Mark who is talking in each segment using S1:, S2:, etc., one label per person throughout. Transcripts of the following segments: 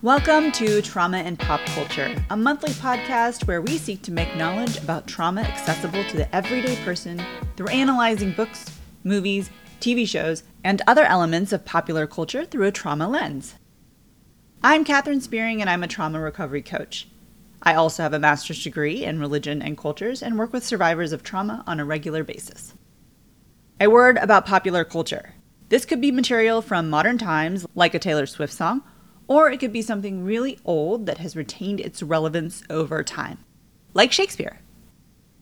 S1: Welcome to Trauma and Pop Culture, a monthly podcast where we seek to make knowledge about trauma accessible to the everyday person through analyzing books, movies, TV shows, and other elements of popular culture through a trauma lens. I'm Katherine Spearing, and I'm a trauma recovery coach. I also have a master's degree in religion and cultures and work with survivors of trauma on a regular basis. A word about popular culture. This could be material from modern times, like a Taylor Swift song, or it could be something really old that has retained its relevance over time, like Shakespeare.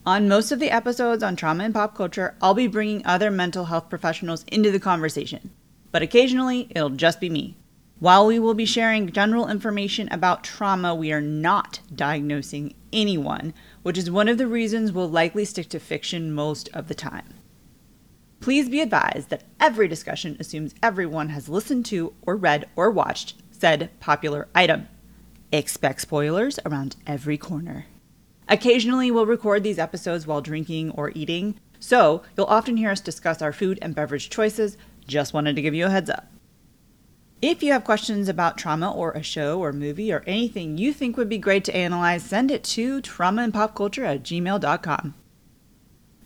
S1: On most of the episodes on trauma and pop culture, I'll be bringing other mental health professionals into the conversation, but occasionally it'll just be me. While we will be sharing general information about trauma, we are not diagnosing anyone, which is one of the reasons we'll likely stick to fiction most of the time. Please be advised that every discussion assumes everyone has listened to or read or watched said popular item. Expect spoilers around every corner. Occasionally, we'll record these episodes while drinking or eating, so you'll often hear us discuss our food and beverage choices. Just wanted to give you a heads up. If you have questions about trauma or a show or movie or anything you think would be great to analyze, send it to traumaandpopculture at gmail.com.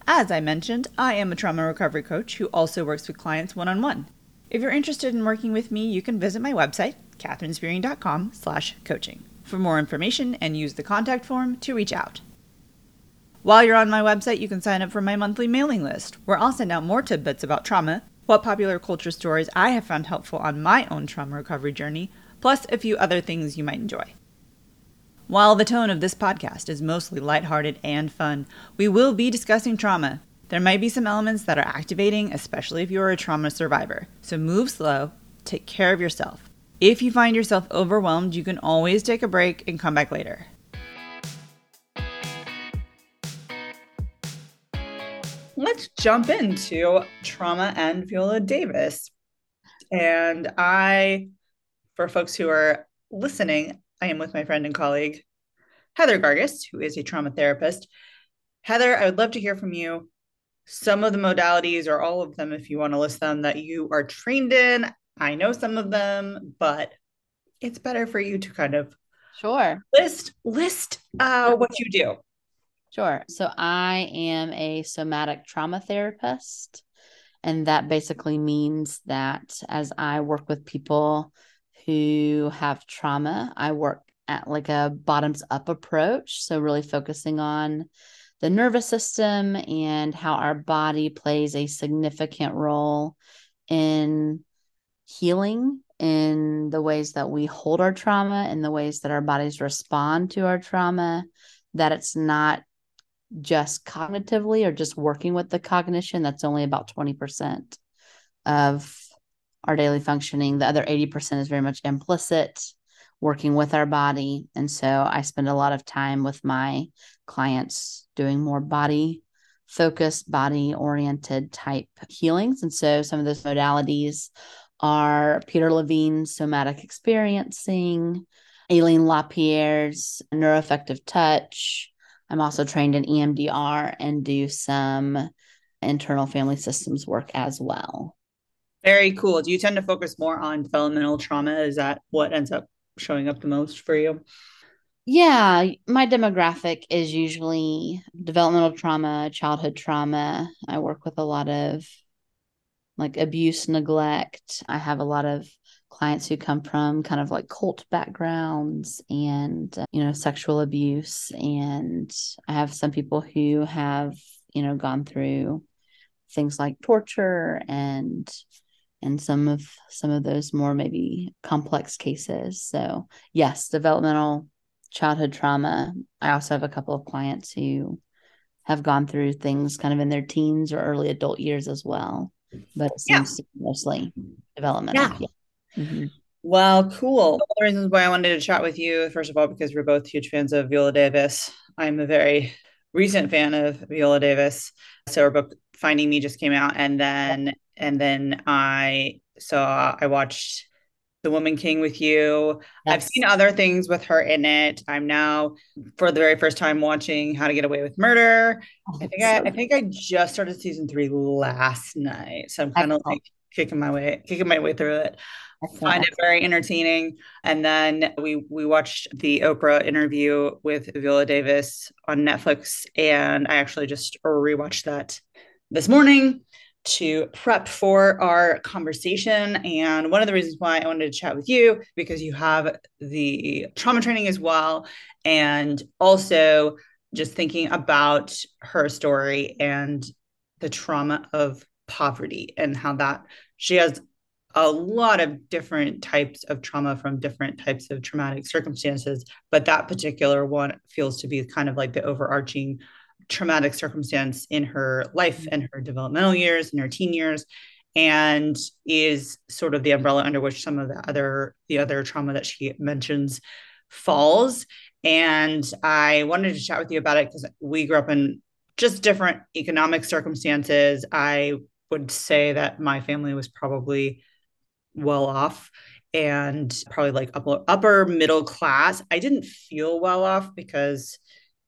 S1: As I mentioned, I am a trauma recovery coach who also works with clients one on one. If you're interested in working with me, you can visit my website, katherinespearing.com slash coaching for more information and use the contact form to reach out. While you're on my website, you can sign up for my monthly mailing list, where I'll send out more tidbits about trauma, what popular culture stories I have found helpful on my own trauma recovery journey, plus a few other things you might enjoy. While the tone of this podcast is mostly lighthearted and fun, we will be discussing trauma. There might be some elements that are activating, especially if you're a trauma survivor. So move slow, take care of yourself. If you find yourself overwhelmed, you can always take a break and come back later. let's jump into trauma and Viola Davis. And I, for folks who are listening, I am with my friend and colleague, Heather Gargis, who is a trauma therapist. Heather, I would love to hear from you some of the modalities or all of them, if you want to list them, that you are trained in. I know some of them, but it's better for you to kind of
S2: sure
S1: list list uh, what you do.
S2: Sure. So I am a somatic trauma therapist. And that basically means that as I work with people who have trauma, I work at like a bottoms up approach. So, really focusing on the nervous system and how our body plays a significant role in healing in the ways that we hold our trauma in the ways that our bodies respond to our trauma that it's not just cognitively or just working with the cognition, that's only about 20% of our daily functioning. The other 80% is very much implicit, working with our body. And so I spend a lot of time with my clients doing more body focused, body oriented type healings. And so some of those modalities are Peter Levine's somatic experiencing, Aline Lapierre's neuroaffective touch, I'm also trained in EMDR and do some internal family systems work as well.
S1: Very cool. Do you tend to focus more on developmental trauma? Is that what ends up showing up the most for you?
S2: Yeah, my demographic is usually developmental trauma, childhood trauma. I work with a lot of like abuse, neglect. I have a lot of clients who come from kind of like cult backgrounds and uh, you know sexual abuse and i have some people who have you know gone through things like torture and and some of some of those more maybe complex cases so yes developmental childhood trauma i also have a couple of clients who have gone through things kind of in their teens or early adult years as well but it seems yeah. mostly developmental
S1: yeah. yeah. Mm-hmm. Well, cool. One of the reasons why I wanted to chat with you, first of all, because we're both huge fans of Viola Davis. I'm a very recent fan of Viola Davis. So her book Finding Me just came out, and then and then I saw I watched The Woman King with you. Yes. I've seen other things with her in it. I'm now for the very first time watching How to Get Away with Murder. Oh, I think so I, I think I just started season three last night, so I'm kind of like kicking my way kicking my way through it I find it very entertaining. And then we we watched the Oprah interview with Viola Davis on Netflix, and I actually just rewatched that this morning to prep for our conversation. And one of the reasons why I wanted to chat with you because you have the trauma training as well, and also just thinking about her story and the trauma of poverty and how that she has a lot of different types of trauma from different types of traumatic circumstances but that particular one feels to be kind of like the overarching traumatic circumstance in her life mm-hmm. and her developmental years and her teen years and is sort of the umbrella under which some of the other the other trauma that she mentions falls. And i wanted to chat with you about it because we grew up in just different economic circumstances. I would say that my family was probably well off and probably like upper upper middle class. I didn't feel well off because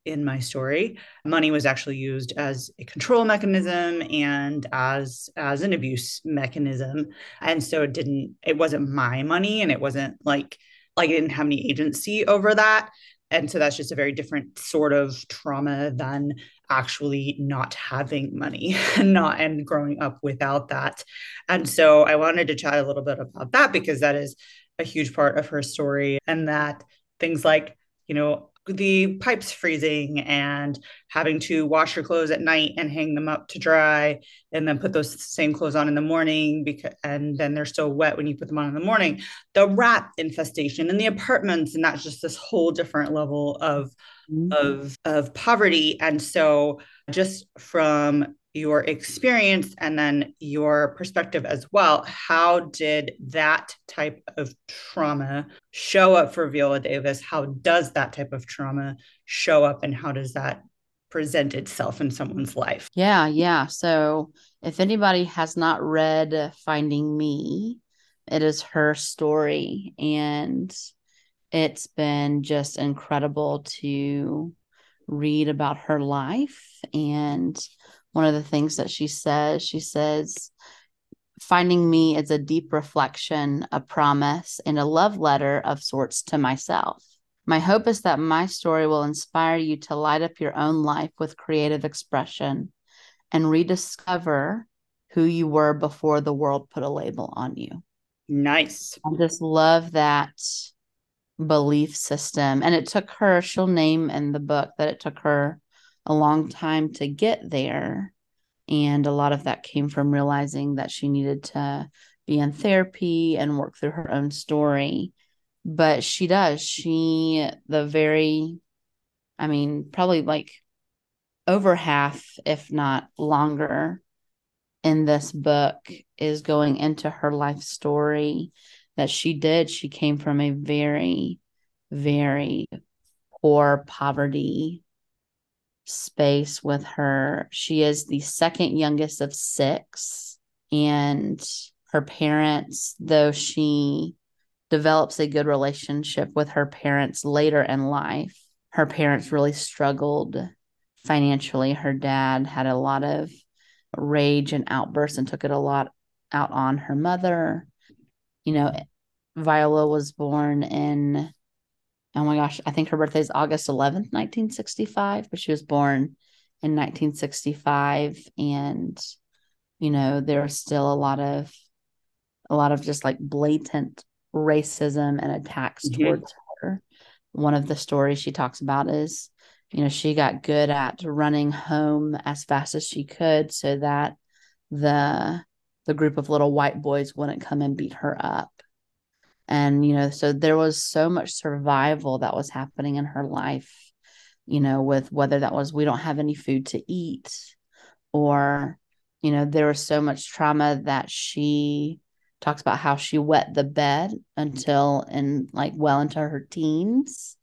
S1: in my story. Money was actually used as a control mechanism and as as an abuse mechanism. And so it didn't it wasn't my money and it wasn't like like I didn't have any agency over that. And so that's just a very different sort of trauma than actually not having money and not and growing up without that. And so I wanted to chat a little bit about that because that is a huge part of her story and that things like, you know, the pipes freezing and having to wash your clothes at night and hang them up to dry and then put those same clothes on in the morning because and then they're still wet when you put them on in the morning the rat infestation in the apartments and that's just this whole different level of mm-hmm. of of poverty and so just from your experience and then your perspective as well. How did that type of trauma show up for Viola Davis? How does that type of trauma show up and how does that present itself in someone's life?
S2: Yeah, yeah. So if anybody has not read Finding Me, it is her story and it's been just incredible to read about her life and one of the things that she says. She says, Finding me is a deep reflection, a promise, and a love letter of sorts to myself. My hope is that my story will inspire you to light up your own life with creative expression and rediscover who you were before the world put a label on you.
S1: Nice.
S2: I just love that belief system. And it took her, she'll name in the book that it took her a long time to get there. And a lot of that came from realizing that she needed to be in therapy and work through her own story. But she does. She, the very, I mean, probably like over half, if not longer, in this book is going into her life story that she did. She came from a very, very poor poverty space with her. She is the second youngest of six, and her parents, though she develops a good relationship with her parents later in life, her parents really struggled financially. Her dad had a lot of rage and outbursts and took it a lot out on her mother. You know, Viola was born in oh my gosh, I think her birthday is August 11th, 1965, but she was born in 1965 and you know, there's still a lot of a lot of just like blatant racism and attacks mm-hmm. towards her. One of the stories she talks about is, you know, she got good at running home as fast as she could so that the the group of little white boys wouldn't come and beat her up and you know so there was so much survival that was happening in her life you know with whether that was we don't have any food to eat or you know there was so much trauma that she talks about how she wet the bed until in like well into her teens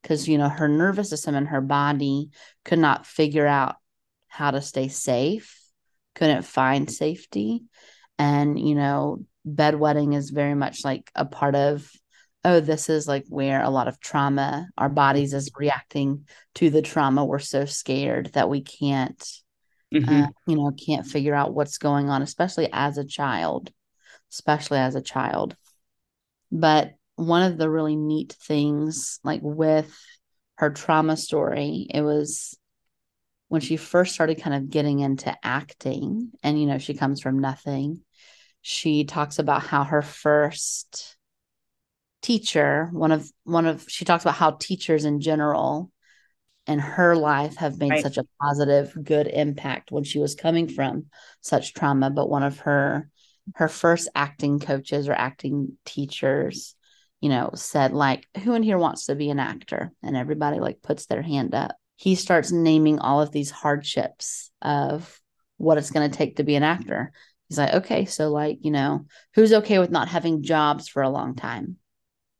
S2: because you know her nervous system and her body could not figure out how to stay safe couldn't find safety. And you know bedwetting is very much like a part of oh this is like where a lot of trauma our bodies is reacting to the trauma we're so scared that we can't mm-hmm. uh, you know can't figure out what's going on especially as a child especially as a child But one of the really neat things, like with her trauma story, it was when she first started kind of getting into acting, and you know, she comes from nothing. She talks about how her first teacher, one of one of she talks about how teachers in general in her life have made right. such a positive, good impact when she was coming from such trauma. But one of her her first acting coaches or acting teachers, you know, said like, "Who in here wants to be an actor?" And everybody like puts their hand up. He starts naming all of these hardships of what it's going to take to be an actor. He's like, "Okay, so like, you know, who's okay with not having jobs for a long time?"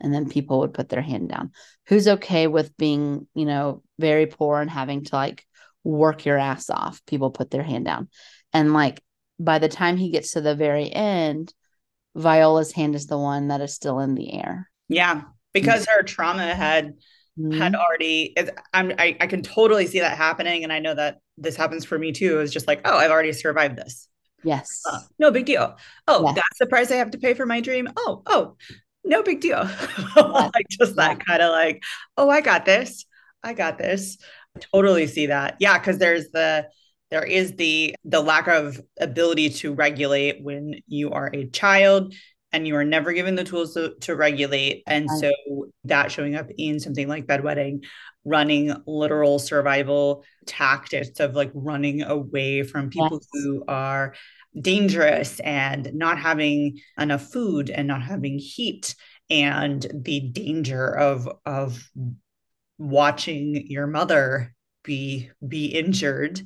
S2: and then people would put their hand down who's okay with being you know very poor and having to like work your ass off people put their hand down and like by the time he gets to the very end viola's hand is the one that is still in the air
S1: yeah because mm-hmm. her trauma had mm-hmm. had already I'm, I, I can totally see that happening and i know that this happens for me too it's just like oh i've already survived this
S2: Yes.
S1: Uh, no big deal. Oh, that's the price I have to pay for my dream. Oh, oh, no big deal. like just that kind of like, oh, I got this. I got this. I totally see that. Yeah, because there's the there is the the lack of ability to regulate when you are a child and you are never given the tools to, to regulate. And so that showing up in something like bedwetting, running literal survival tactics of like running away from people yes. who are dangerous and not having enough food and not having heat and the danger of of watching your mother be be injured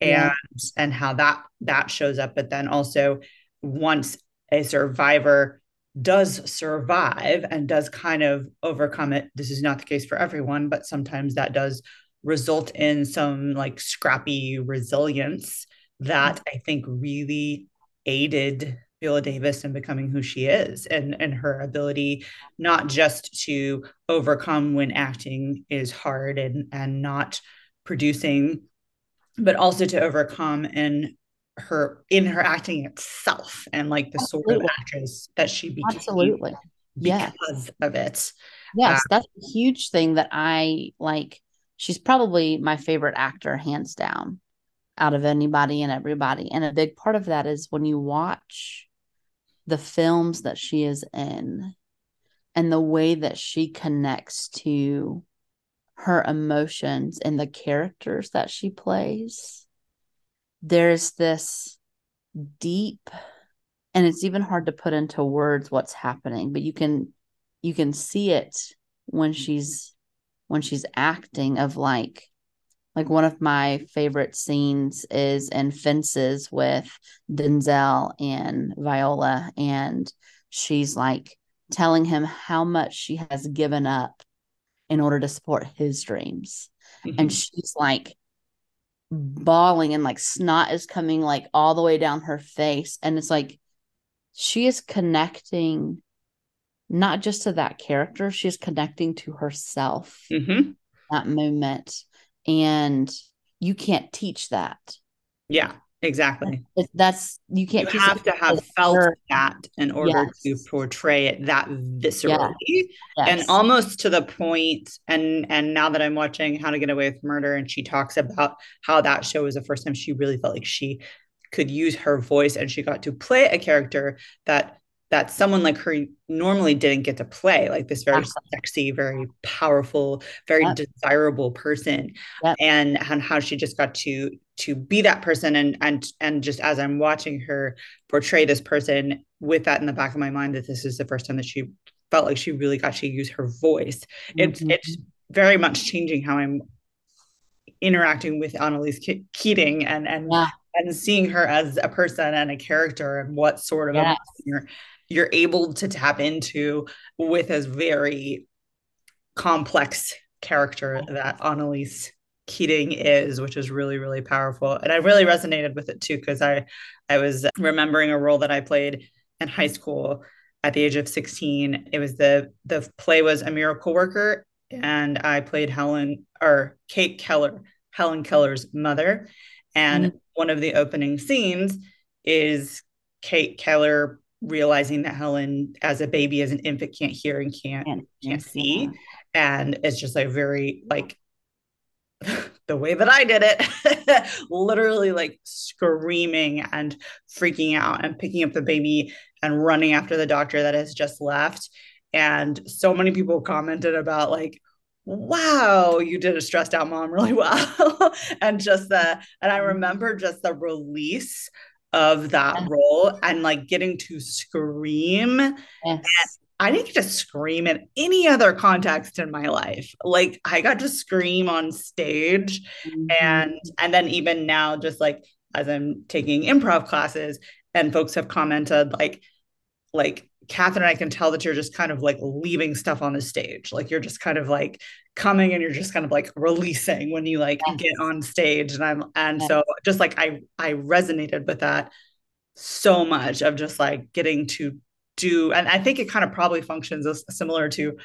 S1: and yeah. and how that that shows up but then also once a survivor does survive and does kind of overcome it this is not the case for everyone but sometimes that does result in some like scrappy resilience that I think really aided Viola Davis in becoming who she is and and her ability not just to overcome when acting is hard and and not producing but also to overcome in her in her acting itself and like the Absolutely. sort of actress that she became
S2: Absolutely.
S1: Because yes. of it.
S2: Yes, uh, that's a huge thing that I like. She's probably my favorite actor, hands down out of anybody and everybody. And a big part of that is when you watch the films that she is in and the way that she connects to her emotions and the characters that she plays. There's this deep and it's even hard to put into words what's happening, but you can you can see it when she's when she's acting of like like one of my favorite scenes is in Fences with Denzel and Viola, and she's like telling him how much she has given up in order to support his dreams. Mm-hmm. And she's like bawling and like snot is coming like all the way down her face. And it's like she is connecting not just to that character, she's connecting to herself
S1: mm-hmm.
S2: that moment and you can't teach that
S1: yeah exactly
S2: that's you can't
S1: you have to have felt that in order yes. to portray it that viscerally yes. and almost to the point and and now that i'm watching how to get away with murder and she talks about how that show was the first time she really felt like she could use her voice and she got to play a character that that someone like her normally didn't get to play like this very sexy very powerful very yep. desirable person yep. and and how she just got to to be that person and and and just as i'm watching her portray this person with that in the back of my mind that this is the first time that she felt like she really got to use her voice mm-hmm. it's it's very much changing how i'm interacting with Annalise Keating and and yeah. and seeing her as a person and a character and what sort of yes. you're you're able to tap into with a very complex character that Annalise Keating is, which is really, really powerful. And I really resonated with it too, because I I was remembering a role that I played in high school at the age of 16. It was the the play was a miracle worker, and I played Helen or Kate Keller, Helen Keller's mother. And mm-hmm. one of the opening scenes is Kate Keller realizing that Helen, as a baby, as an infant, can't hear and can't can't, can't see, and it's just like very like the way that I did it, literally like screaming and freaking out and picking up the baby and running after the doctor that has just left. And so many people commented about like, wow, you did a stressed out mom really well. and just the, and I mm-hmm. remember just the release of that role and like getting to scream. Yes. I didn't get to scream in any other context in my life. Like I got to scream on stage mm-hmm. and and then even now just like as I'm taking improv classes and folks have commented like like Katherine, and I can tell that you're just kind of like leaving stuff on the stage. Like you're just kind of like coming and you're just kind of like releasing when you like yes. get on stage. And I'm and yes. so just like I I resonated with that so much of just like getting to do and I think it kind of probably functions as similar to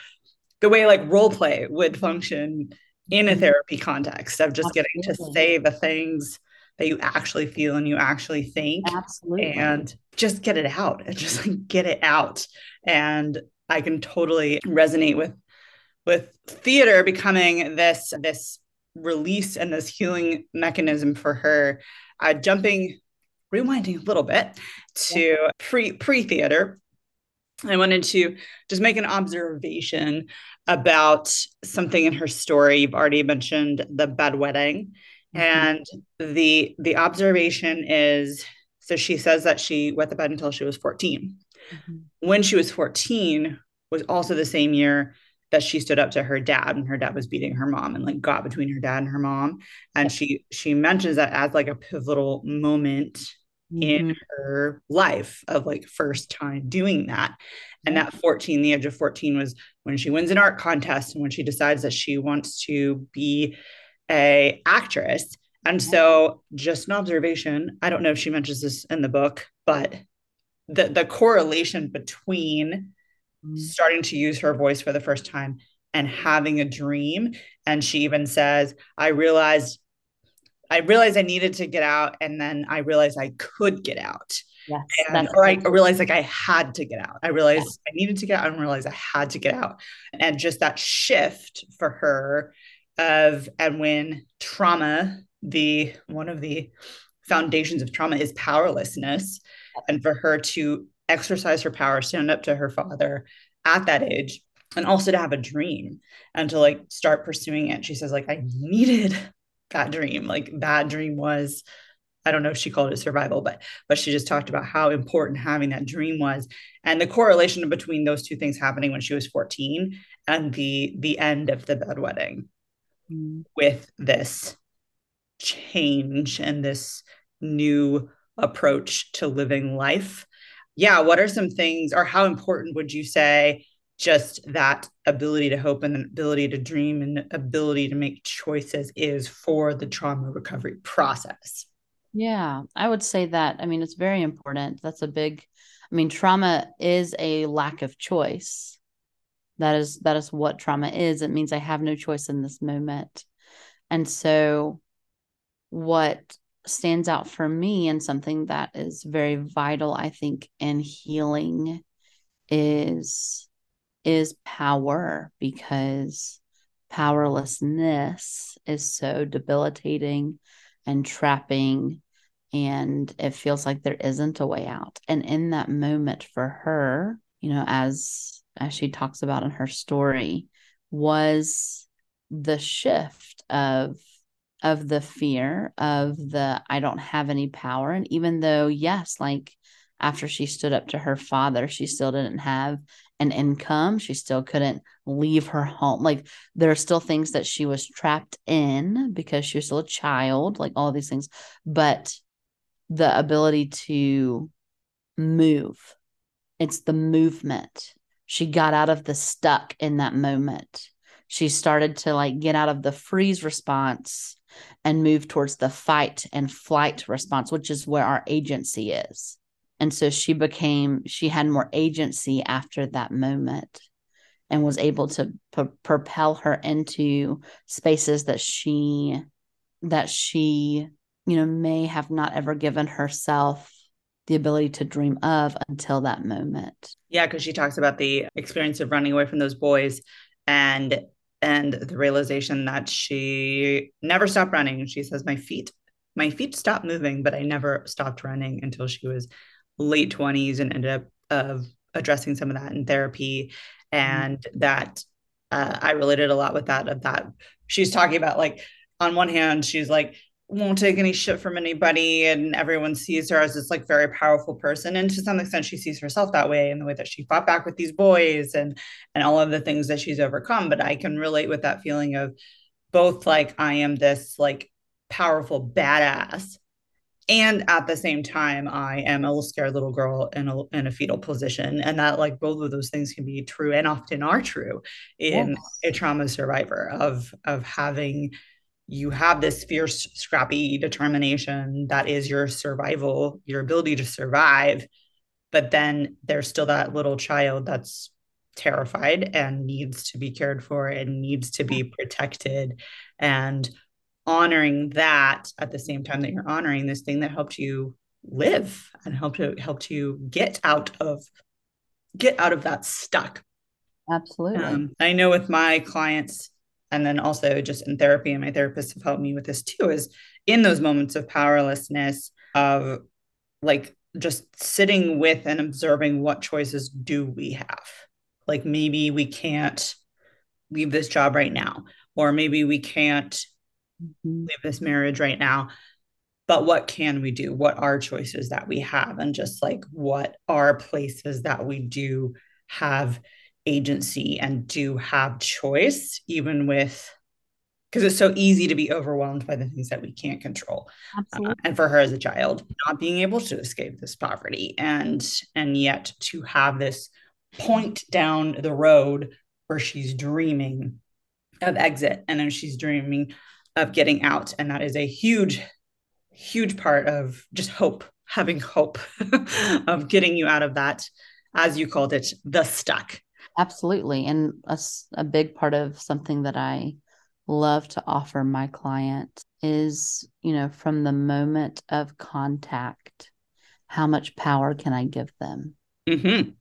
S1: the way like role play would function in a mm-hmm. therapy context of just Absolutely. getting to say the things that you actually feel and you actually think
S2: Absolutely.
S1: and just get it out and just like get it out. And i can totally resonate with with theater becoming this this release and this healing mechanism for her. Uh, jumping rewinding a little bit to pre pre theater i wanted to just make an observation about something in her story. You've already mentioned the bedwetting Mm-hmm. And the the observation is so she says that she wet the bed until she was 14. Mm-hmm. When she was 14 was also the same year that she stood up to her dad and her dad was beating her mom and like got between her dad and her mom and she she mentions that as like a pivotal moment mm-hmm. in her life of like first time doing that and that 14 the age of 14 was when she wins an art contest and when she decides that she wants to be a actress. And so just an observation, I don't know if she mentions this in the book, but the the correlation between mm. starting to use her voice for the first time and having a dream and she even says i realized i realized i needed to get out and then i realized i could get out
S2: yes,
S1: and, or I, realized like i had to get out i realized yeah. i needed to get out and realized i had to get out and just that shift for her of and when trauma the one of the foundations of trauma is powerlessness. And for her to exercise her power stand up to her father at that age and also to have a dream and to like start pursuing it. She says like i needed that dream. Like that dream was i don't know if she called it survival but but she just talked about how important having that dream was. And the correlation between those two things happening when she was 14 and the the end of the bedwetting. With this change and this new approach to living life. Yeah, what are some things, or how important would you say just that ability to hope and the ability to dream and ability to make choices is for the trauma recovery process?
S2: Yeah, I would say that. I mean, it's very important. That's a big, I mean, trauma is a lack of choice that is that is what trauma is. It means i have no choice in this moment. And so what stands out for me and something that is very vital i think in healing is is power because powerlessness is so debilitating and trapping and it feels like there isn't a way out. And in that moment for her you know as as she talks about in her story, was the shift of of the fear of the I don't have any power. And even though, yes, like after she stood up to her father, she still didn't have an income. She still couldn't leave her home. Like there are still things that she was trapped in because she was still a child, like all these things. But the ability to move, it's the movement she got out of the stuck in that moment. She started to like get out of the freeze response and move towards the fight and flight response, which is where our agency is. And so she became, she had more agency after that moment and was able to p- propel her into spaces that she, that she, you know, may have not ever given herself the ability to dream of until that moment.
S1: Yeah, because she talks about the experience of running away from those boys and and the realization that she never stopped running. She says, My feet, my feet stopped moving, but I never stopped running until she was late 20s and ended up of addressing some of that in therapy. And mm-hmm. that uh, I related a lot with that of that. She's talking about like on one hand, she's like, won't take any shit from anybody and everyone sees her as this like very powerful person and to some extent she sees herself that way in the way that she fought back with these boys and and all of the things that she's overcome but i can relate with that feeling of both like i am this like powerful badass and at the same time i am a little scared little girl in a in a fetal position and that like both of those things can be true and often are true in yes. a trauma survivor of of having you have this fierce, scrappy determination that is your survival, your ability to survive. But then there's still that little child that's terrified and needs to be cared for and needs to be protected. And honoring that at the same time that you're honoring this thing that helped you live and helped to helped you get out of get out of that stuck.
S2: Absolutely. Um,
S1: I know with my clients, and then also just in therapy and my therapists have helped me with this too is in those moments of powerlessness of like just sitting with and observing what choices do we have? Like maybe we can't leave this job right now or maybe we can't mm-hmm. leave this marriage right now but what can we do? What are choices that we have? And just like what are places that we do have agency and do have choice, even with because it's so easy to be overwhelmed by the things that we can't control uh, and for her as a child not being able to escape this poverty and and yet to have this point down the road where she's dreaming of exit and then she's dreaming of getting out. And that is a huge huge part of just hope having hope of getting you out of that as you called it the stuck
S2: Absolutely. And a, a big part of something that I love to offer my client is, you know, from the moment of contact, how much power can I give them? Mm-hmm.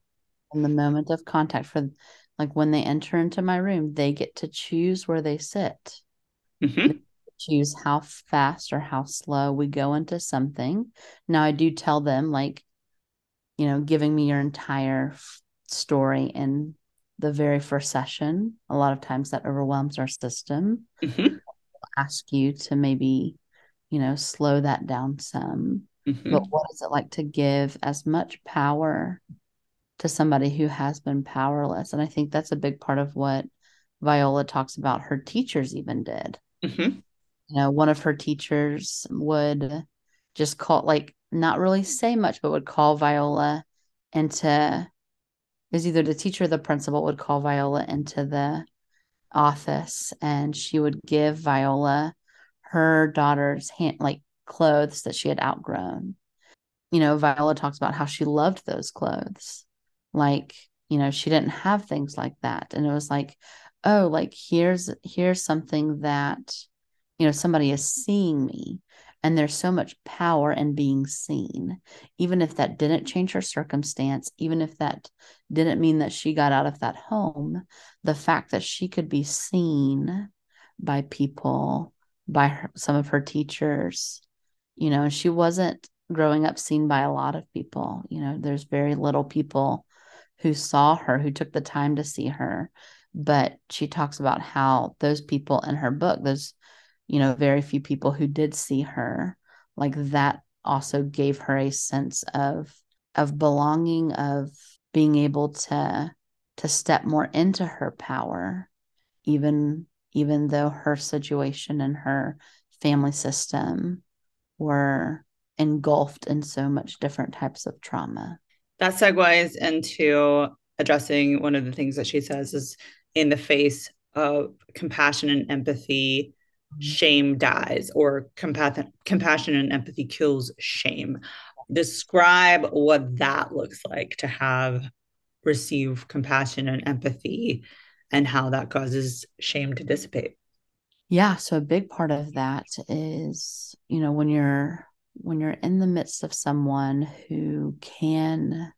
S2: From the moment of contact, for like when they enter into my room, they get to choose where they sit. Mm-hmm. choose how fast or how slow we go into something. Now, I do tell them, like, you know, giving me your entire story and the very first session. A lot of times that overwhelms our system. Mm-hmm. Ask you to maybe, you know, slow that down some. Mm-hmm. But what is it like to give as much power to somebody who has been powerless? And I think that's a big part of what Viola talks about her teachers even did. Mm-hmm. You know, one of her teachers would just call, like, not really say much, but would call Viola into is either the teacher or the principal would call Viola into the office and she would give Viola her daughter's hand like clothes that she had outgrown. You know, Viola talks about how she loved those clothes. Like, you know, she didn't have things like that. And it was like, oh, like here's here's something that, you know, somebody is seeing me. And there's so much power in being seen. Even if that didn't change her circumstance, even if that didn't mean that she got out of that home, the fact that she could be seen by people, by her, some of her teachers, you know, she wasn't growing up seen by a lot of people. You know, there's very little people who saw her, who took the time to see her. But she talks about how those people in her book, those you know, very few people who did see her, like that also gave her a sense of of belonging, of being able to to step more into her power, even even though her situation and her family system were engulfed in so much different types of trauma.
S1: That segues into addressing one of the things that she says is in the face of compassion and empathy shame dies or compa- compassion and empathy kills shame. Describe what that looks like to have receive compassion and empathy and how that causes shame to dissipate.
S2: Yeah, so a big part of that is, you know, when you're when you're in the midst of someone who can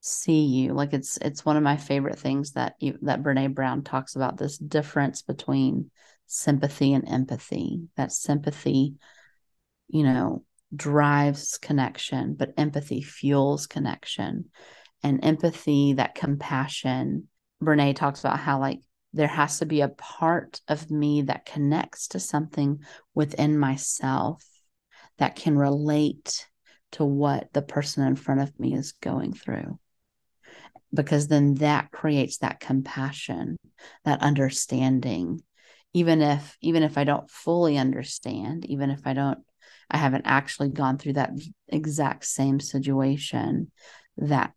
S2: see you like it's it's one of my favorite things that you that Brené Brown talks about this difference between sympathy and empathy. That sympathy you know drives connection but empathy fuels connection. And empathy that compassion Brené talks about how like there has to be a part of me that connects to something within myself that can relate to what the person in front of me is going through. Because then that creates that compassion that understanding even if even if i don't fully understand even if i don't i haven't actually gone through that exact same situation that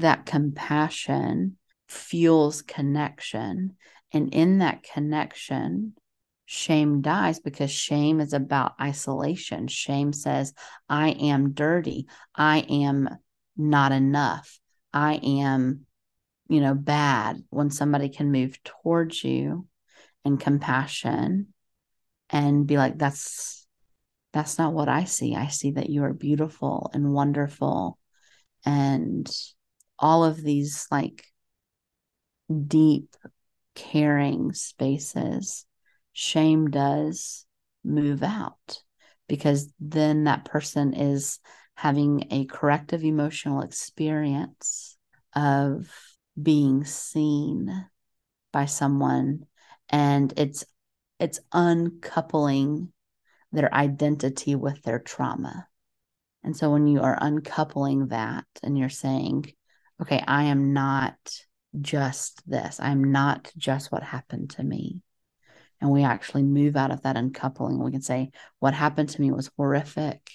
S2: that compassion fuels connection. And in that connection shame dies because shame is about isolation. Shame says i am dirty. I am not enough. I am, you know, bad. When somebody can move towards you and compassion and be like, that's that's not what I see. I see that you are beautiful and wonderful and all of these like deep caring spaces shame does move out because then that person is having a corrective emotional experience of being seen by someone and it's it's uncoupling their identity with their trauma. And so when you are uncoupling that and you're saying okay i am not just this i'm not just what happened to me. And we actually move out of that uncoupling. We can say what happened to me was horrific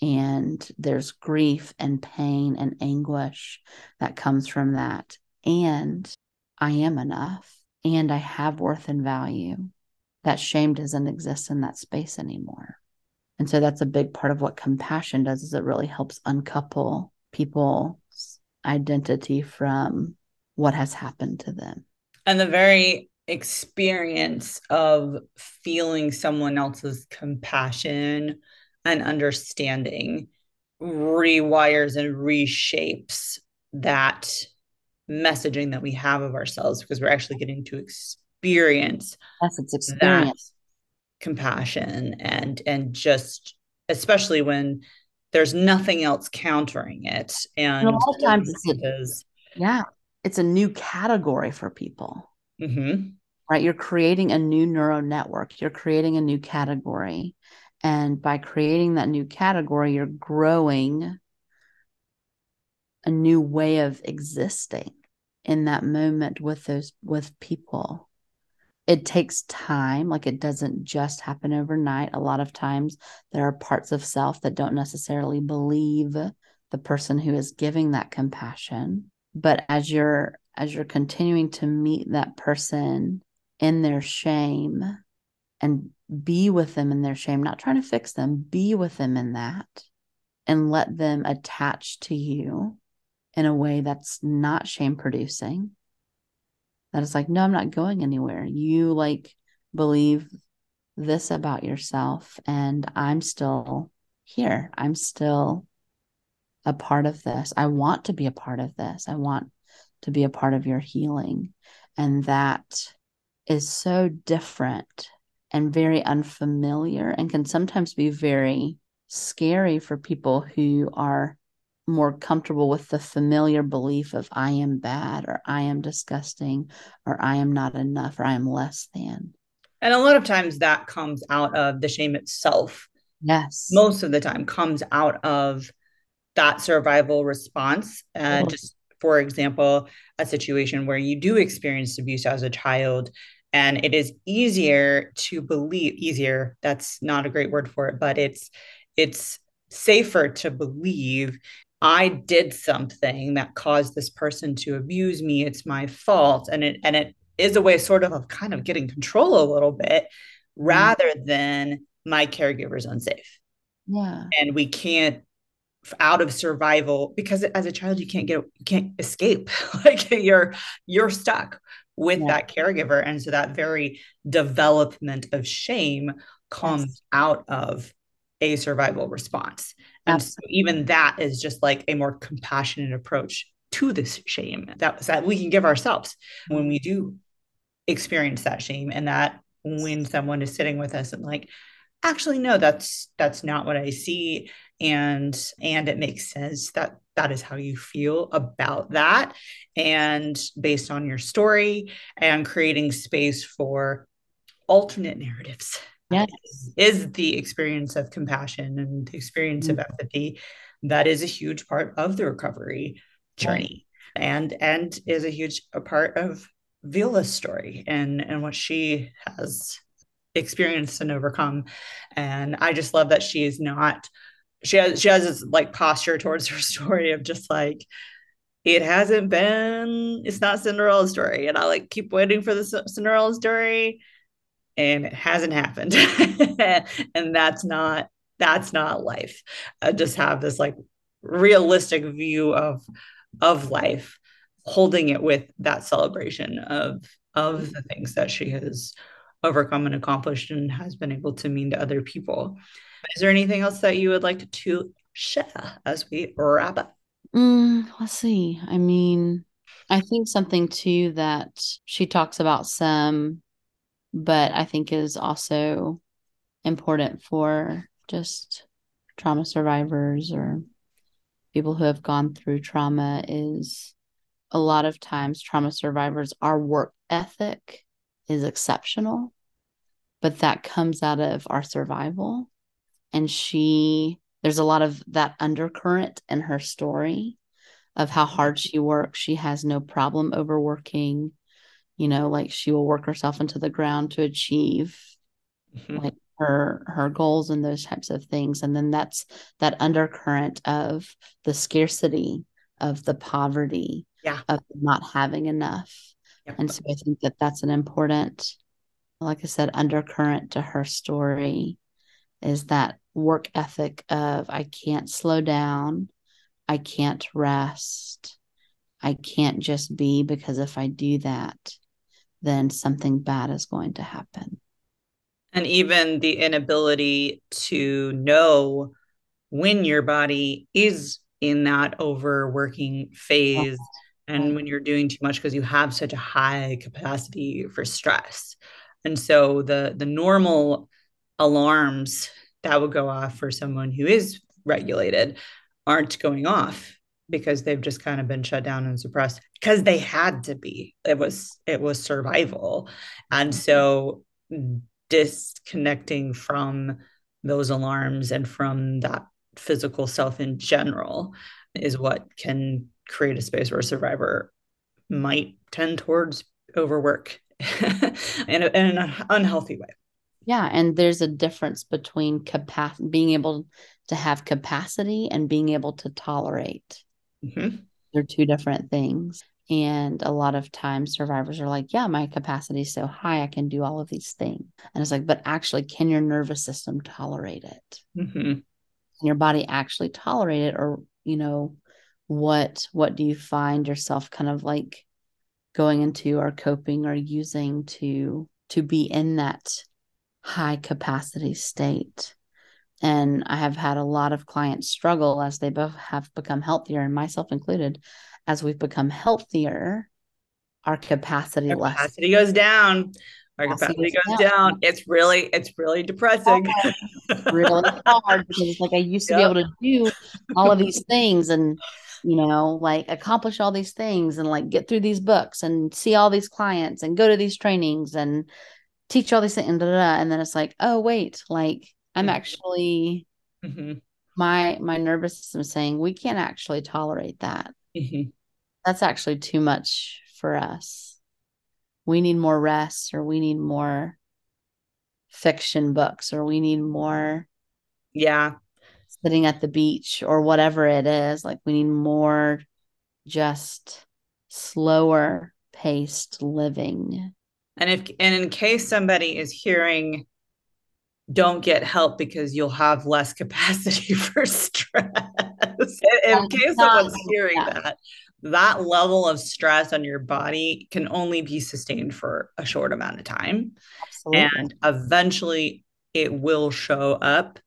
S2: and there's grief and pain and anguish that comes from that. And I am enough and I have worth and value. That shame doesn't exist in that space anymore. And so that's a big part of what compassion does is it really helps uncouple people's identity from what has happened to them.
S1: And the very experience of feeling someone else's compassion and understanding rewires and reshapes that messaging that we have of ourselves because we're actually getting to experience
S2: yes, it's experience.
S1: compassion and and just especially when there's nothing else countering it. And,
S2: and a lot of times it's yeah it's a new category for people.
S1: Mm-hmm.
S2: right? You're creating a new neural network. You're creating a new category. And by creating that new category, you're growing a new way of existing in that moment with those with people. It takes time, like it doesn't just happen overnight. A lot of times there are parts of self that don't necessarily believe the person who is giving that compassion. But as you're as you're continuing to meet that person in their shame and be with them in their shame, not trying to fix them, be with them in that and let them attach to you in a way that's not shame producing. That is like, no, I'm not going anywhere. You like believe this about yourself, and I'm still here. I'm still a part of this. I want to be a part of this. I want to be a part of your healing. And that is so different and very unfamiliar and can sometimes be very scary for people who are more comfortable with the familiar belief of I am bad or I am disgusting or I am not enough or I am less than.
S1: And a lot of times that comes out of the shame itself.
S2: Yes.
S1: Most of the time comes out of that survival response. Uh, Just for example, a situation where you do experience abuse as a child and it is easier to believe easier that's not a great word for it but it's it's safer to believe i did something that caused this person to abuse me it's my fault and it and it is a way sort of of kind of getting control a little bit mm-hmm. rather than my caregiver's unsafe
S2: yeah
S1: and we can't out of survival because as a child you can't get you can't escape like you're you're stuck with yeah. that caregiver. And so that very development of shame comes yes. out of a survival response. And so even that is just like a more compassionate approach to this shame that, that we can give ourselves when we do experience that shame and that when someone is sitting with us and like actually no that's that's not what i see. And and it makes sense that that is how you feel about that. And based on your story and creating space for alternate narratives
S2: yes.
S1: is, the experience of compassion and the experience mm-hmm. of empathy that is a huge part of the recovery journey right. and and is a huge a part of Viola's story and and what she has experienced and overcome and I just love that she is not she has she has this like posture towards her story of just like it hasn't been it's not Cinderella's story and I like keep waiting for the Cinderella story and it hasn't happened. And that's not that's not life. I just have this like realistic view of of life holding it with that celebration of of the things that she has overcome and accomplished and has been able to mean to other people. Is there anything else that you would like to share as we wrap up?
S2: Mm, let's see. I mean i think something too that she talks about some but I think is also important for just trauma survivors or people who have gone through trauma is a lot of times trauma survivors our work ethic is exceptional but that comes out of our survival. And she there's a lot of that undercurrent in her story of how hard mm-hmm. she works. She has no problem overworking you know like she will work herself into the ground to achieve mm-hmm. like her her goals and those types of things. And then that's that undercurrent of the scarcity of the poverty
S1: yeah.
S2: of not having enough. And so i think that that's an important like i said undercurrent to her story is that work ethic of i can't slow down. I can't rest. I can't just be because if i do that then something bad is going to happen.
S1: And even the inability to know when your body is in that overworking phase and when you're doing too much because you have such a high capacity for stress. And so the the normal alarms that would go off for someone who is regulated aren't going off because they've just kind of been shut down and suppressed because they had to be. It was it was survival. And mm-hmm. so disconnecting from those alarms and from that physical self in general is what can create a space where a survivor might tend towards overwork in, a, in an unhealthy way.
S2: Yeah and there's a difference between capacity being able to have capacity and being able to tolerate
S1: mm-hmm.
S2: they're two different things and a lot of times survivors are like, yeah, my capacity is so high, I can do all of these things. And it's like, but actually, can your nervous system tolerate it?
S1: Mm-hmm.
S2: Can your body actually tolerate it? Or, you know, what what do you find yourself kind of like going into or coping or using to to be in that high capacity state? And I have had a lot of clients struggle as they both have become healthier, and myself included, as we've become healthier, our capacity
S1: our capacity goes down. Our capacity, capacity goes, down. down. It's really, it's really depressing.
S2: really hard because it's like I used to yep. be able to do all of these things and you know, like accomplish all these things and like get through these books and see all these clients and go to these trainings and teach all these things and, da, da, da. and then it's like, oh wait, like I'm mm-hmm. actually
S1: mm-hmm.
S2: my my nervous system saying we can't actually tolerate that.
S1: Mm-hmm.
S2: That's actually too much for us. We need more rest, or we need more fiction books, or we need more.
S1: Yeah.
S2: Sitting at the beach, or whatever it is. Like, we need more just slower paced living.
S1: And if, and in case somebody is hearing, don't get help because you'll have less capacity for stress. in case someone's hearing yeah. that, that level of stress on your body can only be sustained for a short amount of time.
S2: Absolutely.
S1: And eventually it will show up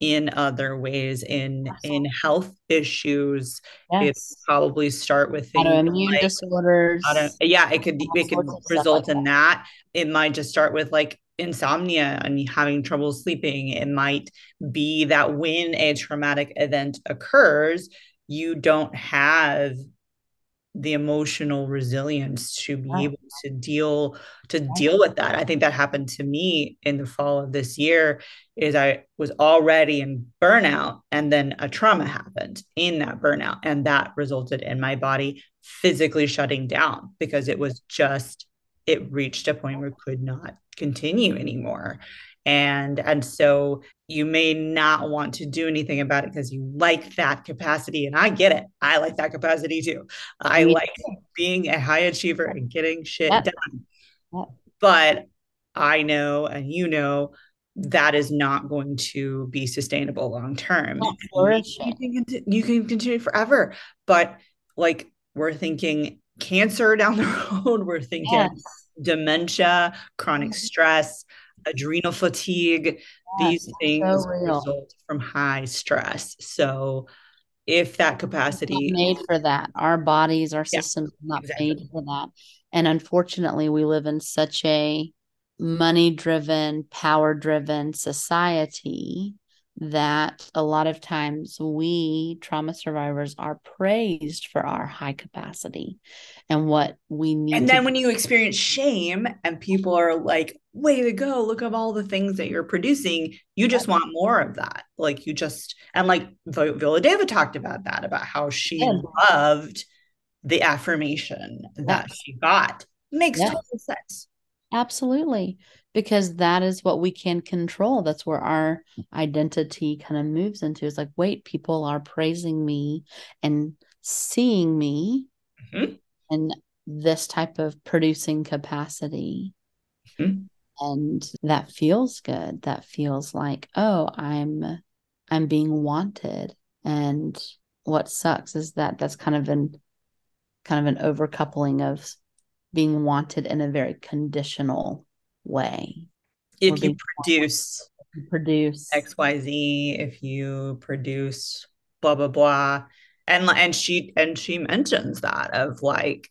S1: in other ways in
S2: Absolutely.
S1: in health issues it probably start with things
S2: Autoimmune
S1: like
S2: disorders.
S1: auto, yeah it could it could
S2: sorts of stuff
S1: result
S2: like
S1: in that it might just start with like insomnia and having trouble sleeping it might be that when a traumatic event occurs you don't have the emotional resilience to be able to deal to deal with that. I think that happened to me in the fall of this year is I was already in burnout and then a trauma happened in that burnout and that resulted in my body physically shutting down because it was just it reached a point where it could not continue anymore. And and so you may not want to do anything about it because you like that capacity. And I get it. I like that capacity too. I like being a high achiever and getting shit
S2: Yep.
S1: done.
S2: Yep.
S1: But I know and you know that is not going to be sustainable long term. You can, you can continue forever, but like we're thinking cancer down the road, we're thinking
S2: Yes.
S1: Dementia, chronic
S2: Mhm.
S1: stress, adrenal fatigue. These things
S2: So
S1: result from high stress. So if that capacity,
S2: made for that. Our bodies, our
S1: Yeah,
S2: systems are not
S1: exactly.
S2: made for that. And unfortunately, we live in such a money driven, power driven society that a lot of times we trauma survivors are praised for our high capacity and what we need
S1: And
S2: to
S1: then when you experience shame and people are like, way to go, look at all the things that you're producing, you just want more of that. Like you just, and like Vi- Viola Davis talked about that, about how she
S2: did.
S1: loved the affirmation that she got. Makes
S2: Yes.
S1: total sense.
S2: Absolutely. Because that is what we can control. That's where our identity kind of moves into. It's like, wait, people are praising me and seeing me
S1: Mhm.
S2: in this type of producing capacity.
S1: Mhm.
S2: And that feels good. That feels like, oh, I'm I'm being wanted. And what sucks is that that's kind of an kind of an overcoupling of being wanted in a very conditional way.
S1: If you produce
S2: produce
S1: XYZ, if you produce blah blah blah. And and she and she mentions that of like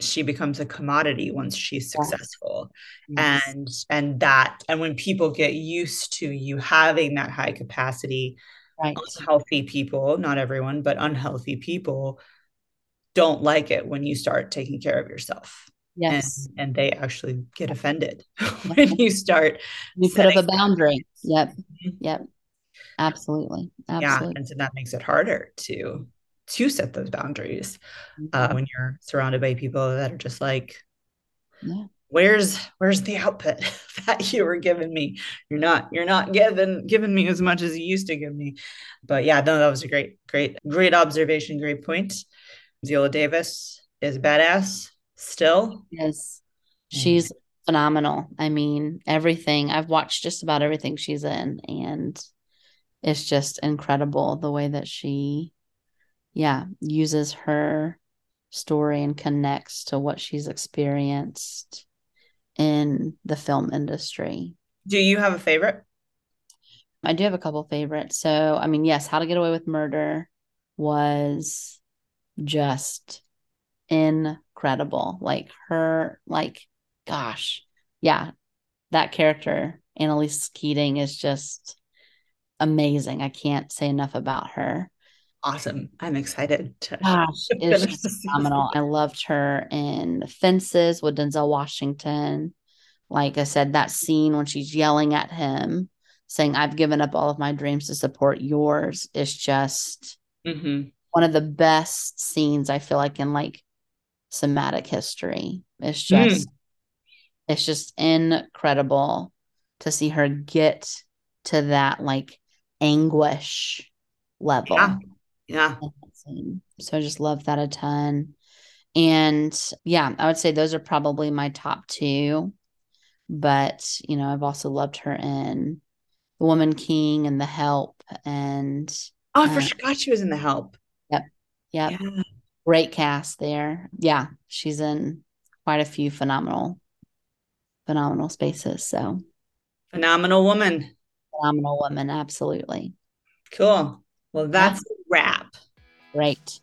S1: she becomes a commodity once she's successful.
S2: Yes.
S1: And and that and when people get used to you having that high capacity,
S2: right.
S1: unhealthy people, not everyone, but unhealthy people don't like it when you start taking care of yourself.
S2: Yes.
S1: And and they actually get offended when you start
S2: You put up a boundary. Yep.
S1: Mhm.
S2: Yep. Absolutely.
S1: yeah and so that makes it harder to to set those boundaries uh,
S2: Mhm.
S1: when you're surrounded by people that are just like
S2: Yeah.
S1: where's where's the output that you were giving me you're not you're not giving giving me as much as you used to give me but yeah no that was a great great great observation great point Viola Davis is badass still
S2: Yes.
S1: Mm.
S2: She's phenomenal. I mean, everything. I've watched just about everything she's in, and it's just incredible the way that she, yeah, uses her story and connects to what she's experienced in the film industry.
S1: do you have a favorite
S2: I do have a couple favorites. So, I mean, yes, How to Get Away with Murder was just incredible. Like her, like, gosh, yeah, that character, Annalise Keating, is just amazing. I can't say enough about her.
S1: awesome i'm excited to
S2: Gosh, it's just phenomenal. I loved her in Fences with Denzel Washington. Like I said, that scene when she's yelling at him, saying, I've given up all of my dreams to support yours, is just
S1: Mhm.
S2: one of the best scenes I feel like in like somatic history. It's
S1: Mm.
S2: just it's just incredible to see her get to that like anguish level.
S1: Yeah. yeah
S2: in that scene. So I just love that a ton. And yeah, I would say those are probably my top two. But, you know, I've also loved her in The Woman King and The Help. And
S1: oh i
S2: Uh,
S1: forgot she was in the help
S2: yep,
S1: yeah
S2: great cast there. Yeah, she's in quite a few phenomenal, phenomenal spaces. So
S1: phenomenal woman
S2: phenomenal woman, absolutely.
S1: Cool. Well, that's a wrap.
S2: Great.